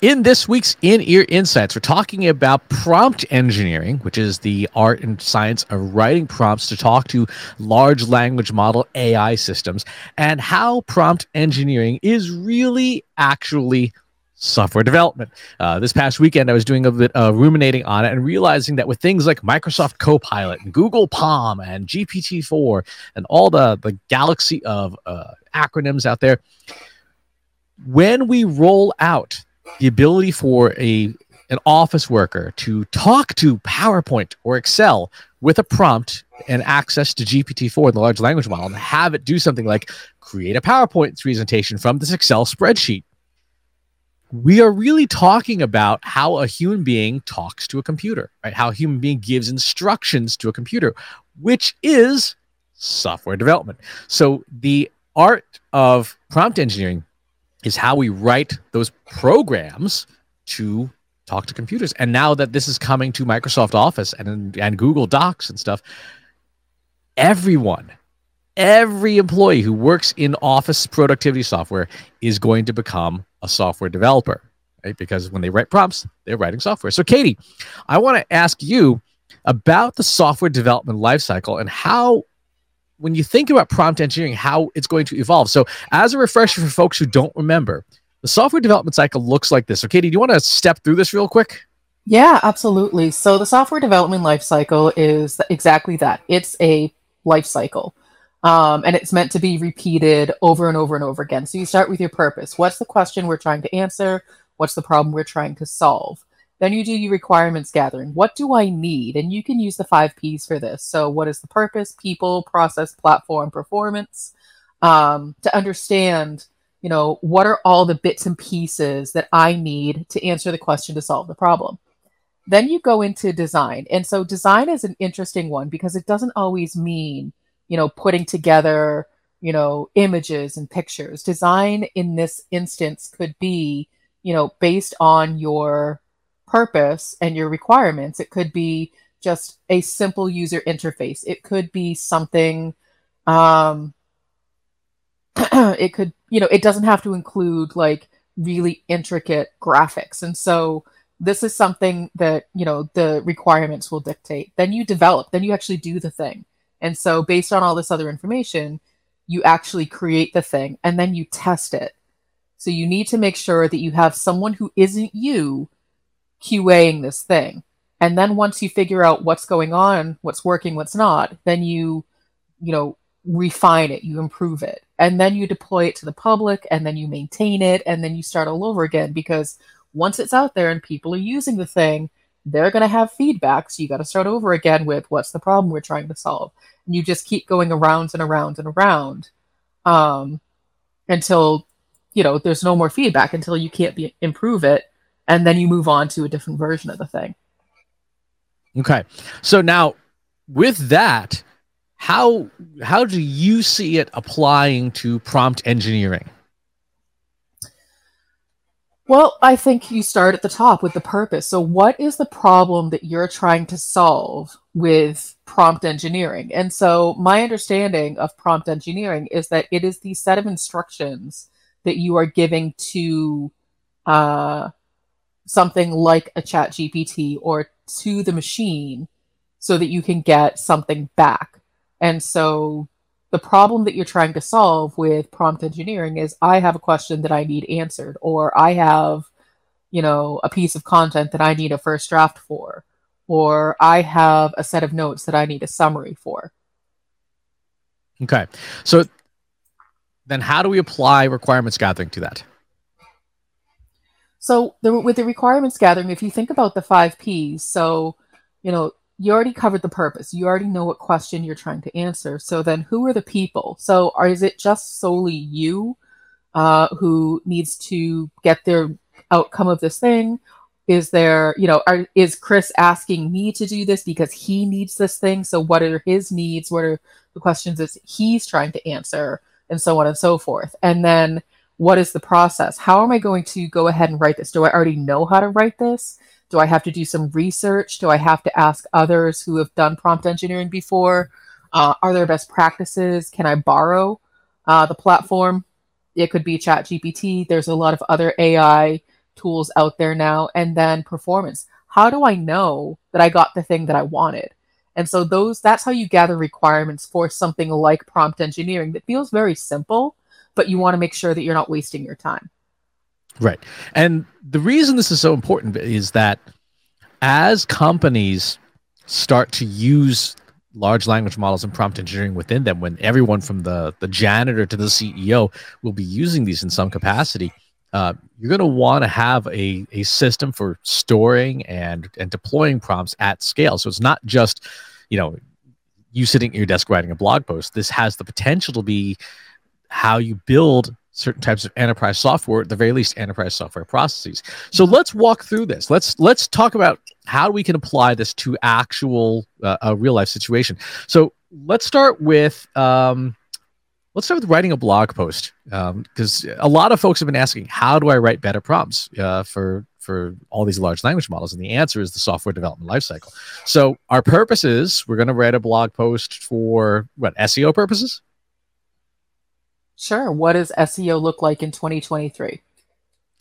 In this week's In Ear Insights, we're talking about prompt engineering, which is the art and science of writing prompts to talk to large language model AI systems, and how prompt engineering is really actually software development. Uh, this past weekend, I was doing a bit of ruminating on it and realizing that with things like Microsoft Copilot and Google PaLM and GPT-4 and all the, the galaxy of uh, acronyms out there, when we roll out the ability for a an office worker to talk to PowerPoint or Excel with a prompt and access to GPT-4, the large language model, and have it do something like create a PowerPoint presentation from this Excel spreadsheet. We are really talking about how a human being talks to a computer, right? How a human being gives instructions to a computer, which is software development. So the art of prompt engineering is how we write those programs to talk to computers. And now that this is coming to Microsoft Office and and Google Docs and stuff, everyone, every employee who works in office productivity software is going to become a software developer, right? Because when they write prompts, they're writing software. So Katie, I want to ask you about the software development lifecycle and how when you think about prompt engineering, how it's going to evolve. So, as a refresher for folks who don't remember, the software development cycle looks like this. So, Katie, do you want to step through this real quick? Yeah, absolutely. So, the software development life cycle is exactly that it's a life cycle. Um, and it's meant to be repeated over and over and over again. So, you start with your purpose. What's the question we're trying to answer? What's the problem we're trying to solve? Then you do your requirements gathering. What do I need? And you can use the five P's for this. So, what is the purpose, people, process, platform, performance? Um, to understand, you know, what are all the bits and pieces that I need to answer the question to solve the problem. Then you go into design. And so, design is an interesting one because it doesn't always mean, you know, putting together, you know, images and pictures. Design in this instance could be, you know, based on your purpose and your requirements. It could be just a simple user interface. It could be something, um, it could, you know, it doesn't have to include like really intricate graphics. And so this is something that, you know, the requirements will dictate. Then you develop, then you actually do the thing. And so based on all this other information, you actually create the thing and then you test it. So you need to make sure that you have someone who isn't you QAing this thing. And then once you figure out what's going on, what's working, what's not, then you, you know, refine it, you improve it. And then you deploy it to the public and then you maintain it and then you start all over again because once it's out there and people are using the thing, they're going to have feedback. So you got to start over again with what's the problem we're trying to solve. And you just keep going around and around and around um, until, you know, there's no more feedback until you can't be, improve it and then you move on to a different version of the thing. Okay. So now with that, how how do you see it applying to prompt engineering? Well, I think you start at the top with the purpose. So, what is the problem that you're trying to solve with prompt engineering? And so, my understanding of prompt engineering is that it is the set of instructions that you are giving to uh, something like a ChatGPT or to the machine so that you can get something back. And so the problem that you're trying to solve with prompt engineering is I have a question that I need answered, or I have, you know, a piece of content that I need a first draft for, or I have a set of notes that I need a summary for. Okay. So then how do we apply requirements gathering to that? So the, with the requirements gathering, if you think about the five P's, so you know you already covered the purpose. You already know what question you're trying to answer. So then, who are the people? So are, is it just solely you uh, who needs to get their outcome of this thing? Is there, you know, are, is Chris asking me to do this because he needs this thing? So what are his needs? What are the questions that he's trying to answer, and so on and so forth. And then what is the process? How am I going to go ahead and write this? Do I already know how to write this? Do I have to do some research? Do I have to ask others who have done prompt engineering before? Uh, are there best practices? Can I borrow uh, the platform? It could be ChatGPT. There's a lot of other AI tools out there now, and then performance. How do I know that I got the thing that I wanted? And so those that's how you gather requirements for something like prompt engineering that feels very simple, but you want to make sure that you're not wasting your time. Right. And the reason this is so important is that as companies start to use large language models and prompt engineering within them when everyone from the the janitor to the ceo will be using these in some capacity uh, you're going to want to have a, a system for storing and and deploying prompts at scale so it's not just you know you sitting at your desk writing a blog post this has the potential to be how you build certain types of enterprise software, at the very least enterprise software processes. So let's walk through this. Let's let's talk about how we can apply this to actual uh, a real life situation. So let's start with um, let's start with writing a blog post because um, a lot of folks have been asking, how do I write better prompts uh, for for all these large language models? And the answer is the software development lifecycle. So our purpose is we're going to write a blog post for what SEO purposes. Sure. What does SEO look like in 2023?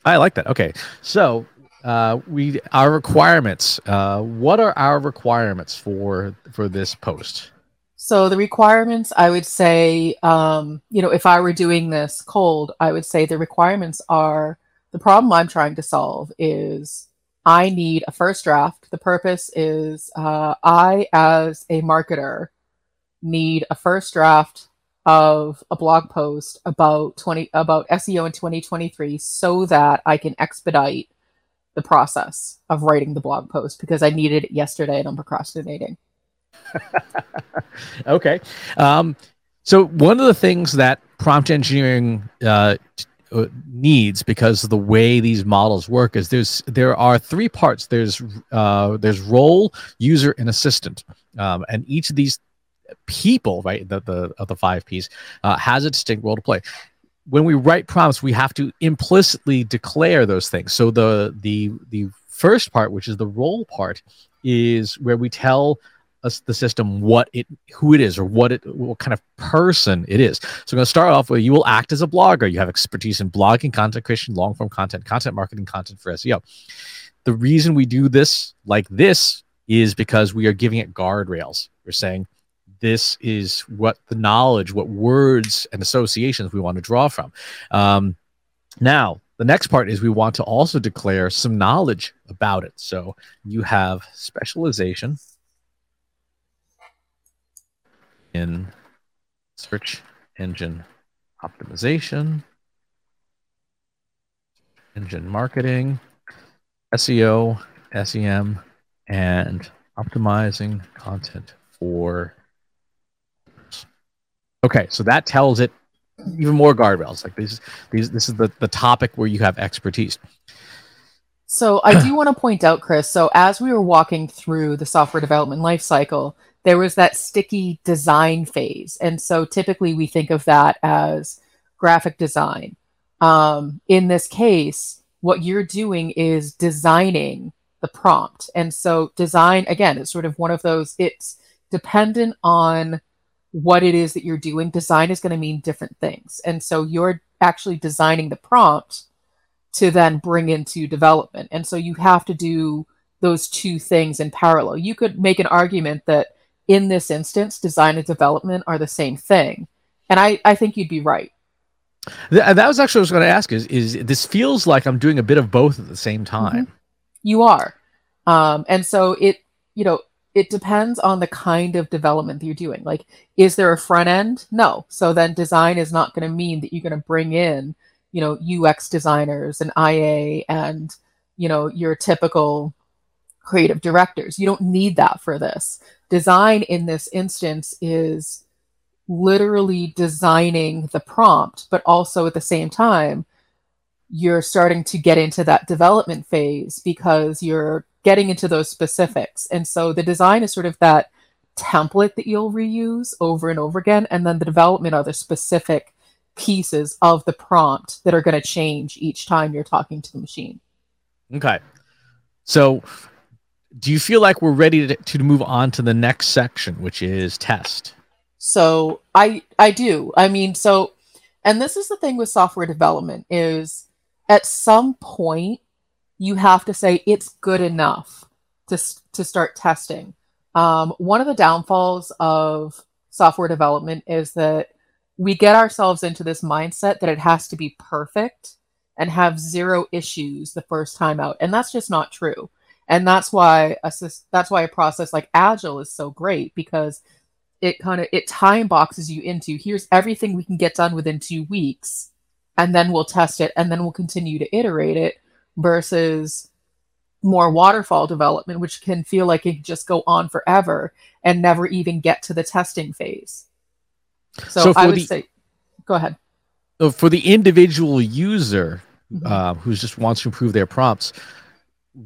I like that. Okay. So uh, we our requirements. Uh, what are our requirements for for this post? So the requirements, I would say, um, you know, if I were doing this cold, I would say the requirements are the problem I'm trying to solve is I need a first draft. The purpose is uh, I, as a marketer, need a first draft of a blog post about 20 about SEO in 2023 so that I can expedite the process of writing the blog post because I needed it yesterday and I'm procrastinating. okay. Um, so one of the things that prompt engineering uh, uh, needs because of the way these models work is there's there are three parts there's uh, there's role user and assistant um, and each of these people, right, the the of the five P's, uh, has a distinct role to play. When we write prompts, we have to implicitly declare those things. So the the the first part, which is the role part, is where we tell us the system what it who it is or what it what kind of person it is. So I'm going to start off with you will act as a blogger. You have expertise in blogging, content creation, long form content, content marketing, content for SEO. The reason we do this like this is because we are giving it guardrails. We're saying this is what the knowledge, what words and associations we want to draw from. Um, now, the next part is we want to also declare some knowledge about it. So you have specialization in search engine optimization, engine marketing, SEO, SEM, and optimizing content for Okay, so that tells it even more guardrails. Like these, these, this is the the topic where you have expertise. So I do want to point out, Chris. So as we were walking through the software development lifecycle, there was that sticky design phase, and so typically we think of that as graphic design. Um, in this case, what you're doing is designing the prompt, and so design again is sort of one of those. It's dependent on what it is that you're doing, design is going to mean different things. And so you're actually designing the prompt to then bring into development. And so you have to do those two things in parallel. You could make an argument that in this instance, design and development are the same thing. And I, I think you'd be right. That was actually what I was going to ask is, is this feels like I'm doing a bit of both at the same time. Mm-hmm. You are. Um, and so it, you know, it depends on the kind of development that you're doing. Like, is there a front end? No. So then design is not going to mean that you're going to bring in, you know, UX designers and IA and, you know, your typical creative directors. You don't need that for this. Design in this instance is literally designing the prompt, but also at the same time, you're starting to get into that development phase because you're getting into those specifics. And so the design is sort of that template that you'll reuse over and over again. And then the development are the specific pieces of the prompt that are going to change each time you're talking to the machine. Okay. So do you feel like we're ready to, to move on to the next section, which is test? So I I do. I mean, so and this is the thing with software development is at some point you have to say it's good enough to to start testing. Um, one of the downfalls of software development is that we get ourselves into this mindset that it has to be perfect and have zero issues the first time out, and that's just not true. And that's why a that's why a process like Agile is so great because it kind of it time boxes you into here's everything we can get done within two weeks and then we'll test it and then we'll continue to iterate it versus more waterfall development which can feel like it can just go on forever and never even get to the testing phase so, so i would the, say go ahead for the individual user mm-hmm. uh, who just wants to improve their prompts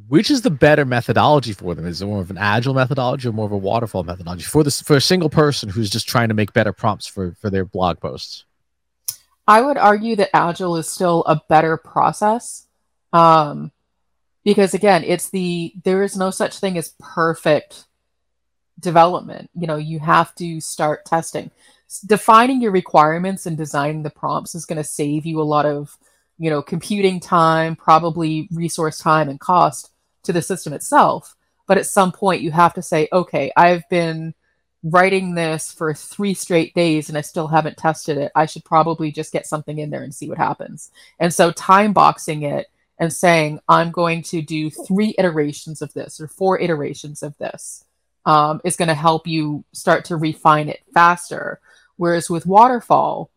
which is the better methodology for them? Is it more of an agile methodology or more of a waterfall methodology for this for a single person who's just trying to make better prompts for for their blog posts? I would argue that agile is still a better process, um, because again, it's the there is no such thing as perfect development. You know, you have to start testing, defining your requirements and designing the prompts is going to save you a lot of you know, computing time, probably resource time and cost to the system itself. But at some point, you have to say, okay, I've been writing this for three straight days and I still haven't tested it. I should probably just get something in there and see what happens. And so, time boxing it and saying, I'm going to do three iterations of this or four iterations of this um, is going to help you start to refine it faster. Whereas with waterfall,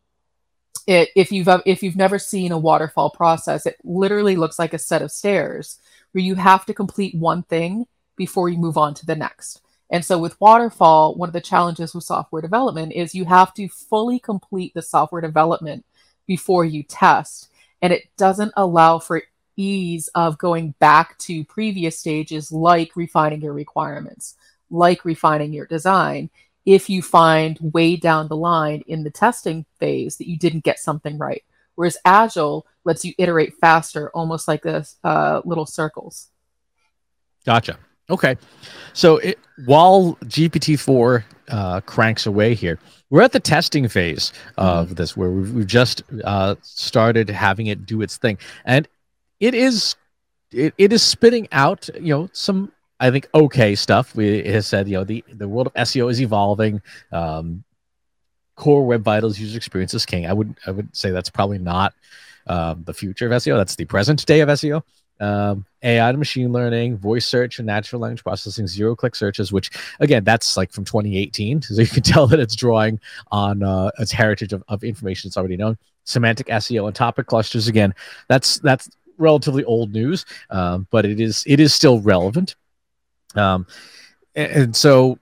it if you've if you've never seen a waterfall process it literally looks like a set of stairs where you have to complete one thing before you move on to the next and so with waterfall one of the challenges with software development is you have to fully complete the software development before you test and it doesn't allow for ease of going back to previous stages like refining your requirements like refining your design if you find way down the line in the testing phase that you didn't get something right. Whereas Agile lets you iterate faster, almost like this uh, little circles. Gotcha. Okay. So it, while GPT-4 uh, cranks away here, we're at the testing phase of mm-hmm. this where we've, we've just uh, started having it do its thing. And it is it, it is spitting out, you know, some I think okay stuff. We has said you know the the world of SEO is evolving. Um, core web vitals user experience is king. I would I would say that's probably not um, the future of SEO. That's the present day of SEO. Um, AI and machine learning, voice search, and natural language processing, zero click searches, which again, that's like from 2018. So you can tell that it's drawing on uh, its heritage of, of information that's already known. Semantic SEO and topic clusters, again, that's that's relatively old news, um, but it is it is still relevant. Um, and, and so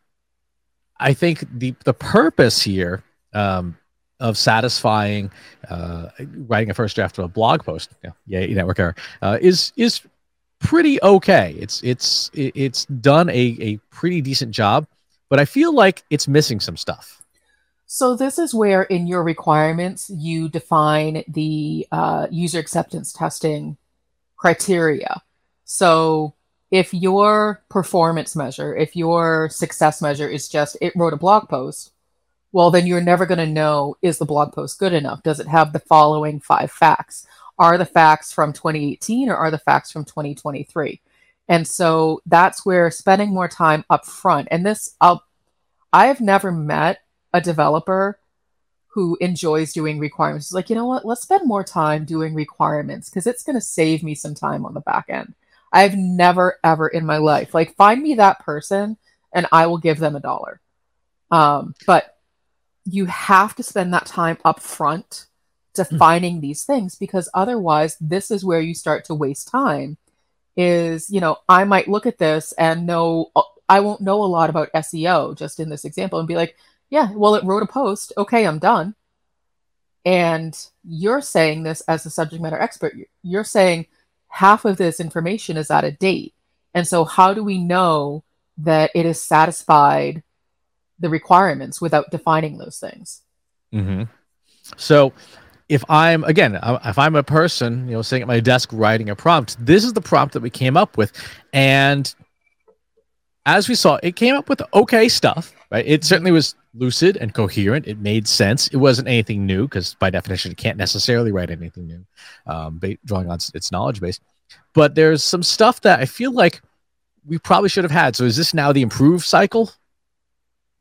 I think the the purpose here um, of satisfying uh, writing a first draft of a blog post, yeah, yeah network error, uh, is is pretty okay. It's it's it's done a a pretty decent job, but I feel like it's missing some stuff. So this is where, in your requirements, you define the uh, user acceptance testing criteria. So if your performance measure, if your success measure is just it wrote a blog post, well, then you're never going to know is the blog post good enough? Does it have the following five facts? Are the facts from 2018 or are the facts from 2023? And so that's where spending more time up front, and this, I'll, I have never met a developer who enjoys doing requirements. is like, you know what? Let's spend more time doing requirements because it's going to save me some time on the back end. I've never ever in my life like find me that person and I will give them a dollar. Um, but you have to spend that time up front defining mm. these things because otherwise this is where you start to waste time is you know i might look at this and know i won't know a lot about seo just in this example and be like yeah well it wrote a post okay i'm done and you're saying this as a subject matter expert you're saying half of this information is out of date. And so, how do we know that it has satisfied the requirements without defining those things? Mm-hmm. So, if I'm again, if I'm a person, you know, sitting at my desk writing a prompt, this is the prompt that we came up with, and as we saw, it came up with okay stuff. Right? It certainly was lucid and coherent. It made sense. It wasn't anything new because, by definition, it can't necessarily write anything new, um, drawing on its knowledge base. but there's some stuff that I feel like we probably should have had. So is this now the improved cycle?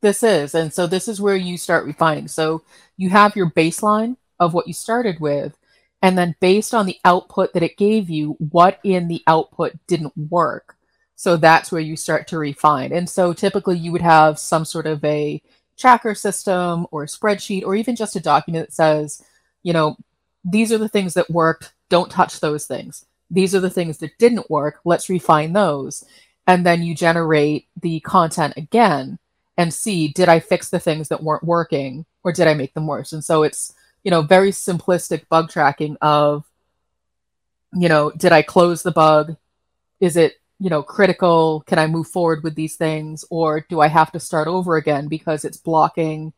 This is. And so this is where you start refining. So you have your baseline of what you started with. And then based on the output that it gave you, what in the output didn't work. So that's where you start to refine. And so typically you would have some sort of a tracker system or a spreadsheet or even just a document that says, you know, these are the things that worked. Don't touch those things. These are the things that didn't work. Let's refine those. And then you generate the content again and see did I fix the things that weren't working or did I make them worse? And so it's, you know, very simplistic bug tracking of, you know, did I close the bug? Is it, you know, critical? Can I move forward with these things? Or do I have to start over again because it's blocking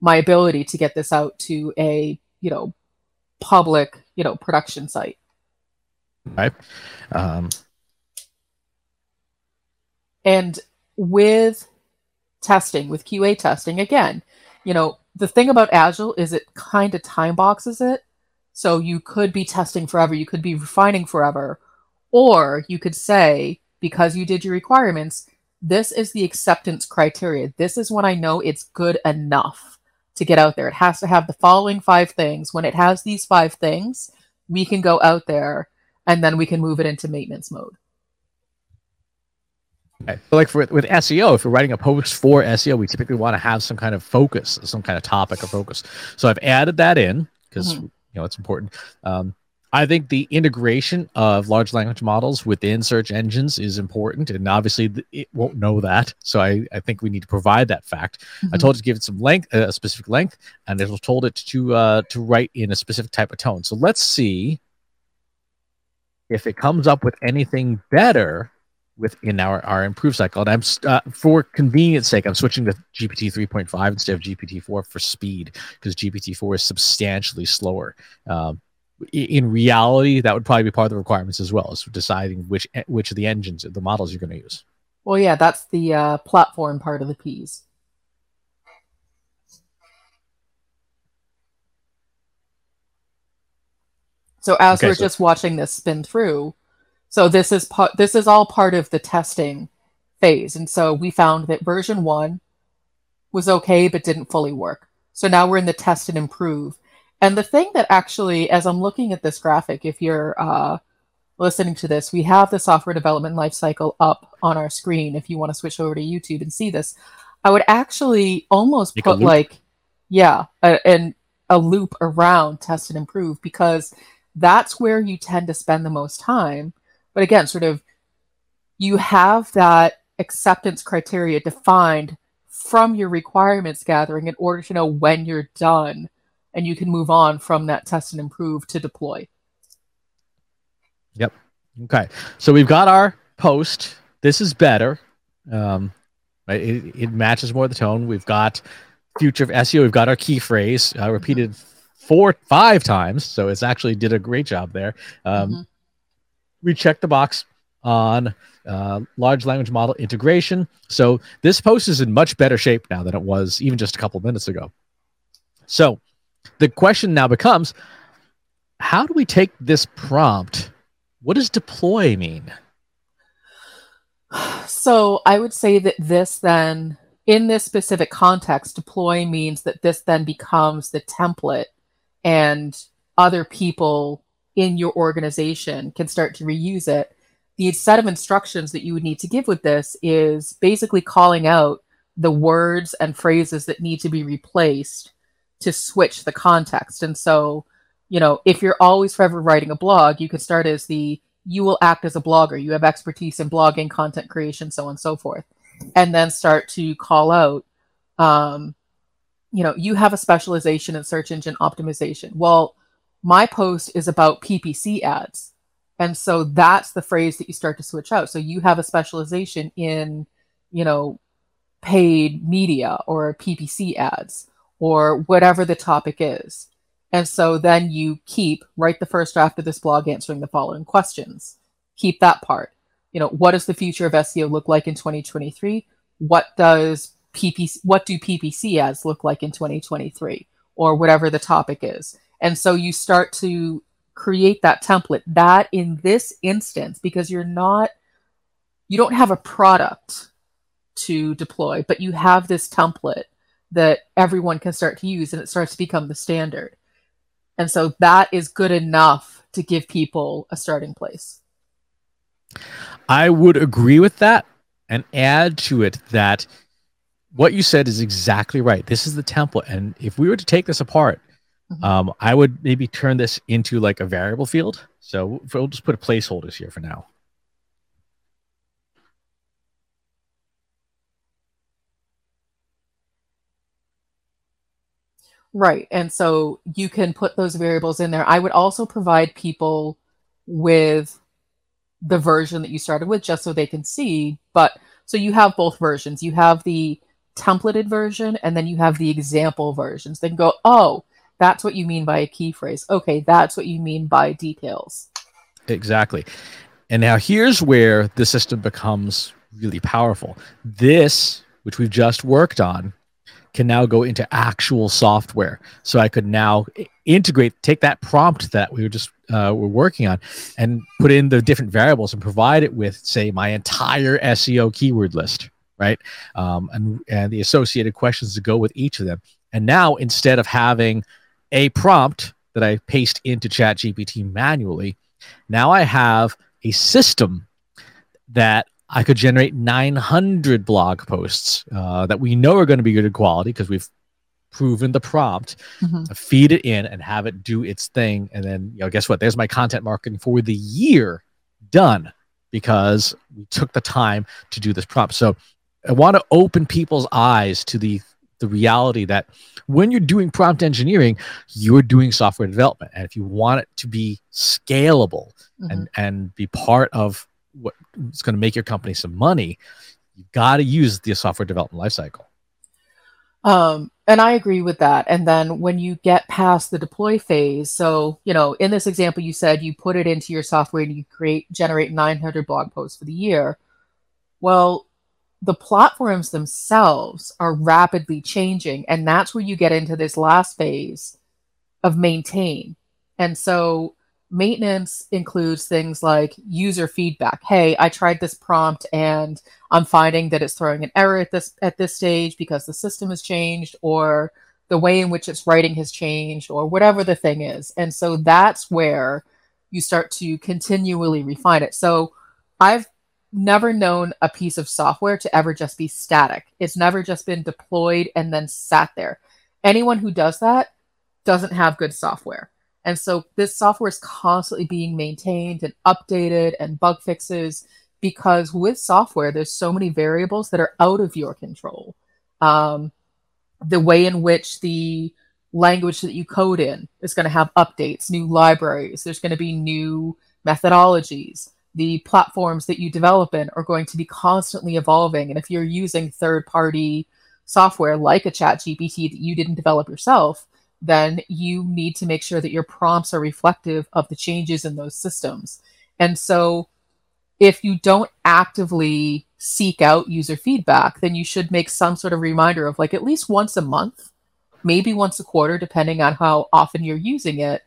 my ability to get this out to a, you know, public, you know, production site? Right. Um... And with testing, with QA testing, again, you know, the thing about Agile is it kind of time boxes it. So you could be testing forever, you could be refining forever, or you could say, because you did your requirements, this is the acceptance criteria. This is when I know it's good enough to get out there. It has to have the following five things. When it has these five things, we can go out there and then we can move it into maintenance mode. Like for with SEO, if you're writing a post for SEO, we typically want to have some kind of focus, some kind of topic or focus. So I've added that in because mm-hmm. you know it's important. Um, I think the integration of large language models within search engines is important, and obviously it won't know that. So I, I think we need to provide that fact. Mm-hmm. I told it to give it some length, uh, a specific length, and it was told it to uh, to write in a specific type of tone. So let's see if it comes up with anything better within our, our improved cycle. And I'm uh, for convenience sake, I'm switching to GPT 3.5 instead of GPT 4 for speed because GPT 4 is substantially slower. Um, in reality, that would probably be part of the requirements as well, as deciding which which of the engines, the models you're going to use. Well, yeah, that's the uh, platform part of the P's. So as okay, we're so- just watching this spin through, so this is part this is all part of the testing phase. And so we found that version 1 was okay but didn't fully work. So now we're in the test and improve. And the thing that actually as I'm looking at this graphic if you're uh, listening to this, we have the software development lifecycle up on our screen if you want to switch over to YouTube and see this. I would actually almost Make put like yeah, a, and a loop around test and improve because that's where you tend to spend the most time. But again, sort of you have that acceptance criteria defined from your requirements gathering in order to know when you're done and you can move on from that test and improve to deploy. Yep. Okay. So we've got our post. This is better. Um, it, it matches more the tone. We've got future of SEO. We've got our key phrase uh, repeated four, five times. So it's actually did a great job there. Um, mm-hmm we checked the box on uh, large language model integration. So this post is in much better shape now than it was even just a couple minutes ago. So the question now becomes how do we take this prompt? What does deploy mean? So I would say that this then, in this specific context, deploy means that this then becomes the template and other people in your organization can start to reuse it. The set of instructions that you would need to give with this is basically calling out the words and phrases that need to be replaced to switch the context. And so, you know, if you're always forever writing a blog, you could start as the you will act as a blogger, you have expertise in blogging, content creation, so on and so forth. And then start to call out, um, you know, you have a specialization in search engine optimization. Well, my post is about PPC ads. And so that's the phrase that you start to switch out. So you have a specialization in, you know, paid media or PPC ads or whatever the topic is. And so then you keep, write the first draft of this blog answering the following questions. Keep that part. You know, what does the future of SEO look like in 2023? What does PPC, what do PPC ads look like in 2023? Or whatever the topic is. And so you start to create that template. That in this instance, because you're not, you don't have a product to deploy, but you have this template that everyone can start to use and it starts to become the standard. And so that is good enough to give people a starting place. I would agree with that and add to it that what you said is exactly right. This is the template. And if we were to take this apart, mm-hmm. um, I would maybe turn this into like a variable field. So we'll just put a placeholders here for now. Right. And so you can put those variables in there. I would also provide people with the version that you started with just so they can see. But so you have both versions. You have the templated version and then you have the example versions. Then go, oh, that's what you mean by a key phrase. Okay, that's what you mean by details. Exactly. And now here's where the system becomes really powerful. This, which we've just worked on, can now go into actual software. So I could now integrate, take that prompt that we were just uh, we're working on, and put in the different variables and provide it with, say, my entire SEO keyword list, right? Um, and and the associated questions to go with each of them. And now instead of having a prompt that I paste into ChatGPT manually, now I have a system that I could generate 900 blog posts uh, that we know are going to be good quality because we've proven the prompt, mm-hmm. feed it in and have it do its thing. And then, you know, guess what? There's my content marketing for the year done because we took the time to do this prompt. So I want to open people's eyes to the the reality that when you're doing prompt engineering, you're doing software development. And if you want it to be scalable mm-hmm. and, and be part of what's going to make your company some money, you've got to use the software development lifecycle. Um, and I agree with that. And then when you get past the deploy phase, so you know, in this example, you said you put it into your software and you create generate 900 blog posts for the year. Well, the platforms themselves are rapidly changing, and that's where you get into this last phase of maintain. And so maintenance includes things like user feedback. Hey, I tried this prompt and I'm finding that it's throwing an error at this at this stage because the system has changed or the way in which it's writing has changed or whatever the thing is. And so that's where you start to continually refine it. So I've never known a piece of software to ever just be static. It's never just been deployed and then sat there. Anyone who does that doesn't have good software and so this software is constantly being maintained and updated and bug fixes because with software, there's so many variables that are out of your control. Um, the way in which the language that you code in is going to have updates, new libraries, there's going to be new methodologies. The platforms that you develop in are going to be constantly evolving. And if you're using third party software like a ChatGPT that you didn't develop yourself, then you need to make sure that your prompts are reflective of the changes in those systems. And so if you don't actively seek out user feedback, then you should make some sort of reminder of like at least once a month, maybe once a quarter, depending on how often you're using it,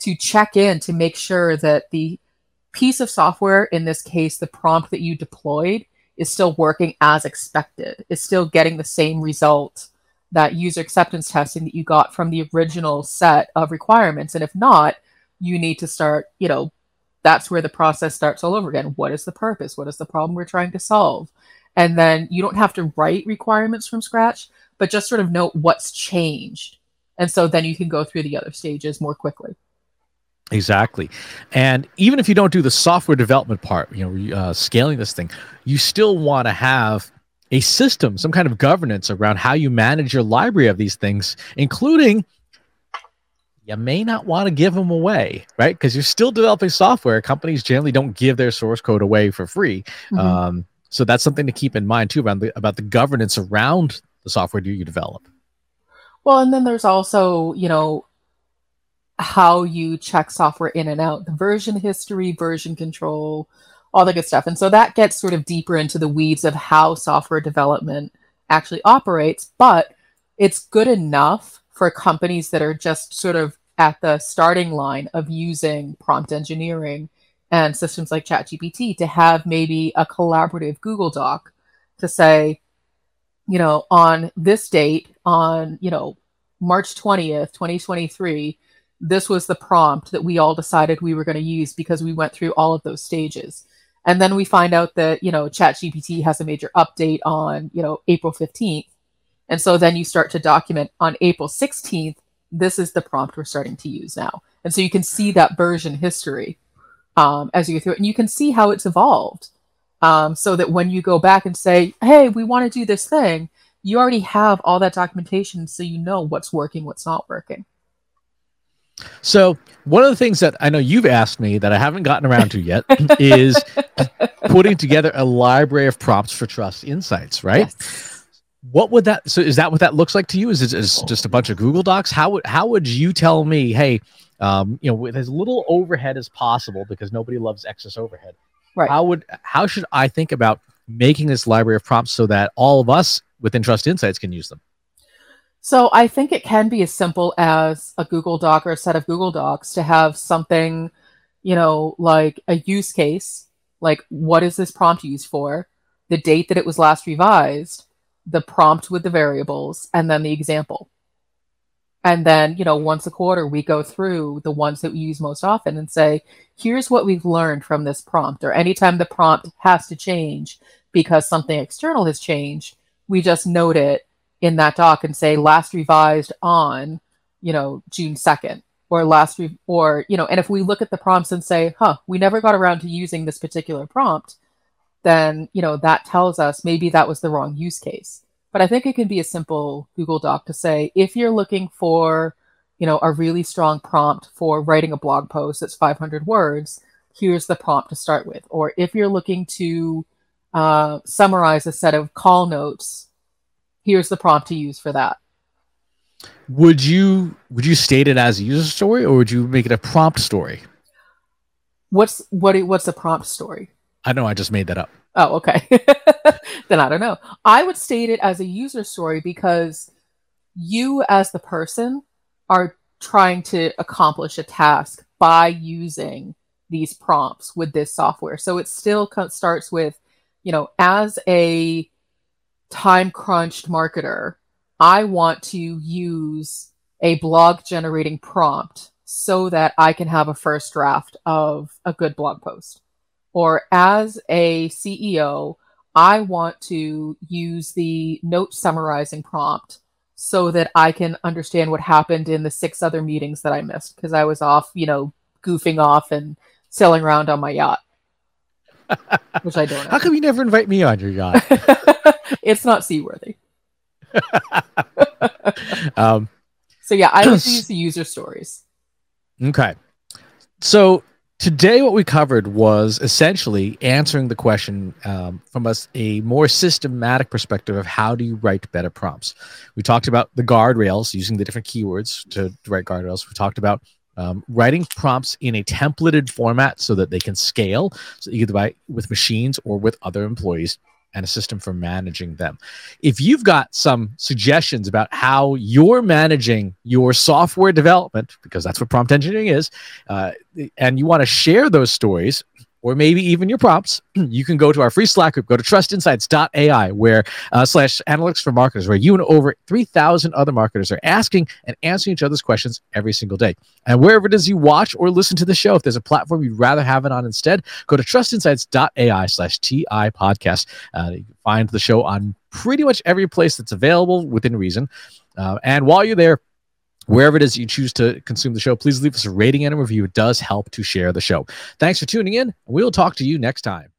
to check in to make sure that the piece of software, in this case, the prompt that you deployed, is still working as expected, is still getting the same result that user acceptance testing that you got from the original set of requirements. And if not, you need to start, you know, that's where the process starts all over again. What is the purpose? What is the problem we're trying to solve? And then you don't have to write requirements from scratch, but just sort of note what's changed. And so then you can go through the other stages more quickly. Exactly. And even if you don't do the software development part, you know, uh, scaling this thing, you still want to have a system, some kind of governance around how you manage your library of these things, including you may not want to give them away, right? Because you're still developing software. Companies generally don't give their source code away for free. Mm-hmm. Um, so that's something to keep in mind too about the, about the governance around the software you develop. Well, and then there's also, you know, how you check software in and out, the version history, version control, all the good stuff. And so that gets sort of deeper into the weeds of how software development actually operates, but it's good enough for companies that are just sort of at the starting line of using prompt engineering and systems like ChatGPT to have maybe a collaborative Google Doc to say, you know, on this date, on, you know, March 20th, 2023, this was the prompt that we all decided we were going to use because we went through all of those stages. And then we find out that, you know, ChatGPT has a major update on, you know, April 15th. And so then you start to document on April 16th, this is the prompt we're starting to use now. And so you can see that version history um, as you go through it. And you can see how it's evolved. Um, so that when you go back and say, hey, we want to do this thing, you already have all that documentation so you know what's working, what's not working. So, one of the things that I know you've asked me that I haven't gotten around to yet is putting together a library of prompts for Trust Insights, right? Yes. What would that so is that what that looks like to you? Is it is just a bunch of Google Docs? How would how would you tell me, hey, um, you know, with as little overhead as possible because nobody loves excess overhead. Right. How would how should I think about making this library of prompts so that all of us within Trust Insights can use them? So I think it can be as simple as a Google Doc or a set of Google Docs to have something, you know, like a use case, like what is this prompt used for, the date that it was last revised, the prompt with the variables, and then the example. And then, you know, once a quarter, we go through the ones that we use most often and say, here's what we've learned from this prompt. Or anytime the prompt has to change because something external has changed, we just note it in that doc and say, last revised on, you know, June 2nd. Or last, re- or, you know, and if we look at the prompts and say, huh, we never got around to using this particular prompt, then, you know, that tells us maybe that was the wrong use case. But I think it can be a simple Google Doc to say if you're looking for, you know, a really strong prompt for writing a blog post that's 500 words, here's the prompt to start with. Or if you're looking to uh, summarize a set of call notes, here's the prompt to use for that. Would you would you state it as a user story or would you make it a prompt story? What's what what's a prompt story? I know I just made that up. Oh, okay. then I don't know. I would state it as a user story because you, as the person, are trying to accomplish a task by using these prompts with this software. So it still starts with, you know, as a time crunched marketer, I want to use a blog generating prompt so that I can have a first draft of a good blog post or as a CEO, I want to use the note summarizing prompt so that I can understand what happened in the six other meetings that I missed because I was off, you know, goofing off and sailing around on my yacht. Which I don't. How come you never invite me on your yacht? it's not seaworthy. um, so yeah, I would use the user stories. Okay. So Today, what we covered was essentially answering the question um, from us a more systematic perspective of how do you write better prompts. We talked about the guardrails using the different keywords to, to write guardrails. We talked about um, writing prompts in a templated format so that they can scale, so either by with machines or with other employees and a system for managing them. If you've got some suggestions about how you're managing your software development, because that's what prompt engineering is, uh, and you want to share those stories, or maybe even your prompts, you can go to our free Slack group. Go to trustinsights.ai, where uh, slash analytics for marketers, where you and over 3,000 other marketers are asking and answering each other's questions every single day. And wherever it is you watch or listen to the show, if there's a platform you'd rather have it on instead, go to trustinsights.ai slash TI podcast. Uh, you can find the show on pretty much every place that's available within reason. Uh, and while you're there, wherever it is you choose to consume the show, please leave us a rating and a review. It does help to share the show. Thanks for tuning in. We'll talk to you next time.